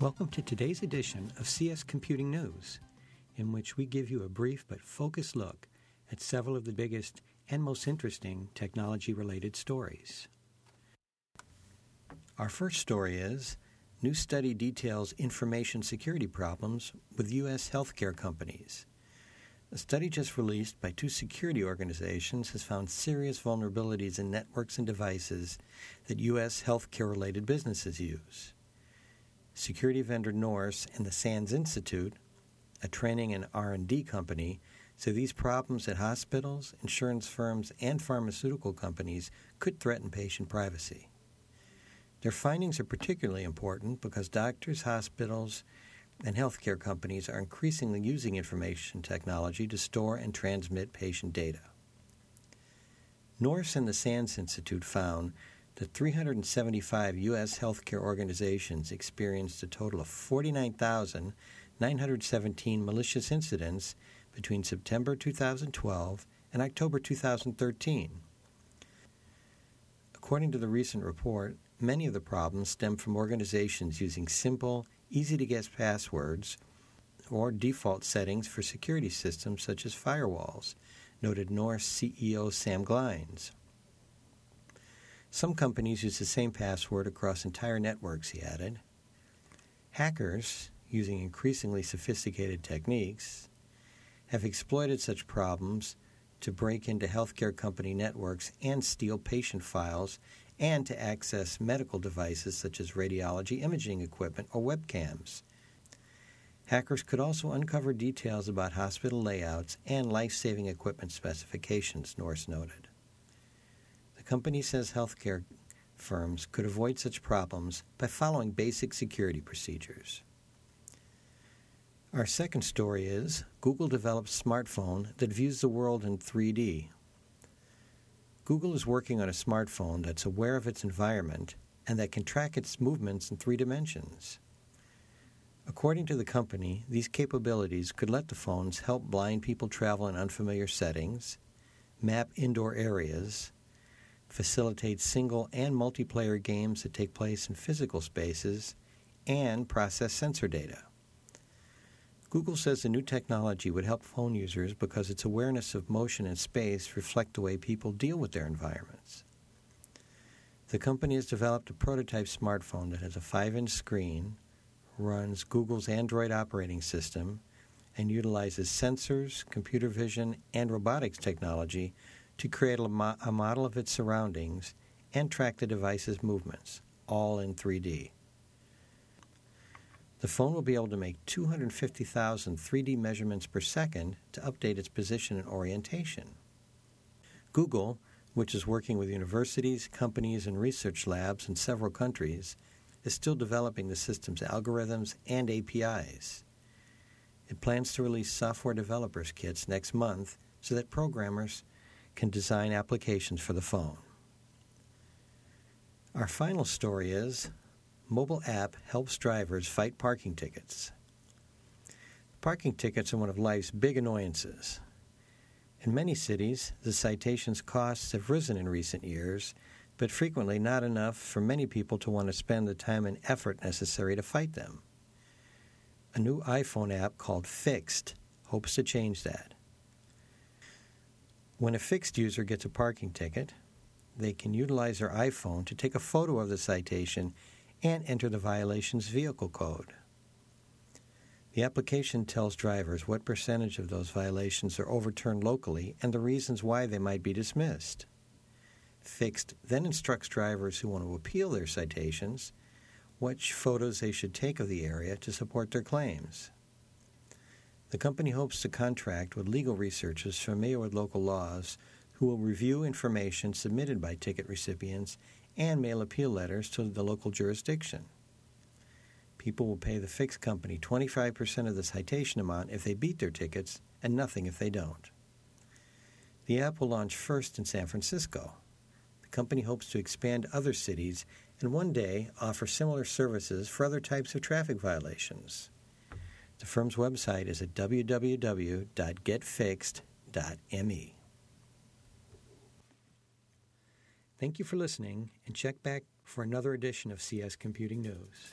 Welcome to today's edition of CS Computing News, in which we give you a brief but focused look at several of the biggest and most interesting technology related stories. Our first story is New study details information security problems with U.S. healthcare companies. A study just released by two security organizations has found serious vulnerabilities in networks and devices that U.S. healthcare related businesses use. Security vendor Norse and the SANS Institute, a training and R&D company, say these problems at hospitals, insurance firms, and pharmaceutical companies could threaten patient privacy. Their findings are particularly important because doctors, hospitals, and healthcare companies are increasingly using information technology to store and transmit patient data. Norse and the SANS Institute found that 375 U.S. healthcare organizations experienced a total of 49,917 malicious incidents between September 2012 and October 2013. According to the recent report, Many of the problems stem from organizations using simple, easy to guess passwords or default settings for security systems such as firewalls, noted Norse CEO Sam Glines. Some companies use the same password across entire networks, he added. Hackers, using increasingly sophisticated techniques, have exploited such problems to break into healthcare company networks and steal patient files and to access medical devices such as radiology imaging equipment or webcams. Hackers could also uncover details about hospital layouts and life saving equipment specifications, Norse noted. The company says healthcare firms could avoid such problems by following basic security procedures. Our second story is Google develops smartphone that views the world in 3D. Google is working on a smartphone that's aware of its environment and that can track its movements in three dimensions. According to the company, these capabilities could let the phones help blind people travel in unfamiliar settings, map indoor areas, facilitate single and multiplayer games that take place in physical spaces, and process sensor data. Google says the new technology would help phone users because its awareness of motion and space reflect the way people deal with their environments. The company has developed a prototype smartphone that has a 5 inch screen, runs Google's Android operating system, and utilizes sensors, computer vision, and robotics technology to create a, mo- a model of its surroundings and track the device's movements, all in 3D. The phone will be able to make 250,000 3D measurements per second to update its position and orientation. Google, which is working with universities, companies, and research labs in several countries, is still developing the system's algorithms and APIs. It plans to release software developers kits next month so that programmers can design applications for the phone. Our final story is mobile app helps drivers fight parking tickets. Parking tickets are one of life's big annoyances. In many cities, the citations costs have risen in recent years, but frequently not enough for many people to want to spend the time and effort necessary to fight them. A new iPhone app called Fixed hopes to change that. When a fixed user gets a parking ticket, they can utilize their iPhone to take a photo of the citation and enter the violation's vehicle code. The application tells drivers what percentage of those violations are overturned locally and the reasons why they might be dismissed. Fixed then instructs drivers who want to appeal their citations which photos they should take of the area to support their claims. The company hopes to contract with legal researchers familiar with local laws who will review information submitted by ticket recipients and mail appeal letters to the local jurisdiction. People will pay the fixed company 25% of the citation amount if they beat their tickets and nothing if they don't. The app will launch first in San Francisco. The company hopes to expand other cities and one day offer similar services for other types of traffic violations. The firm's website is at www.getfixed.me. Thank you for listening, and check back for another edition of CS Computing News.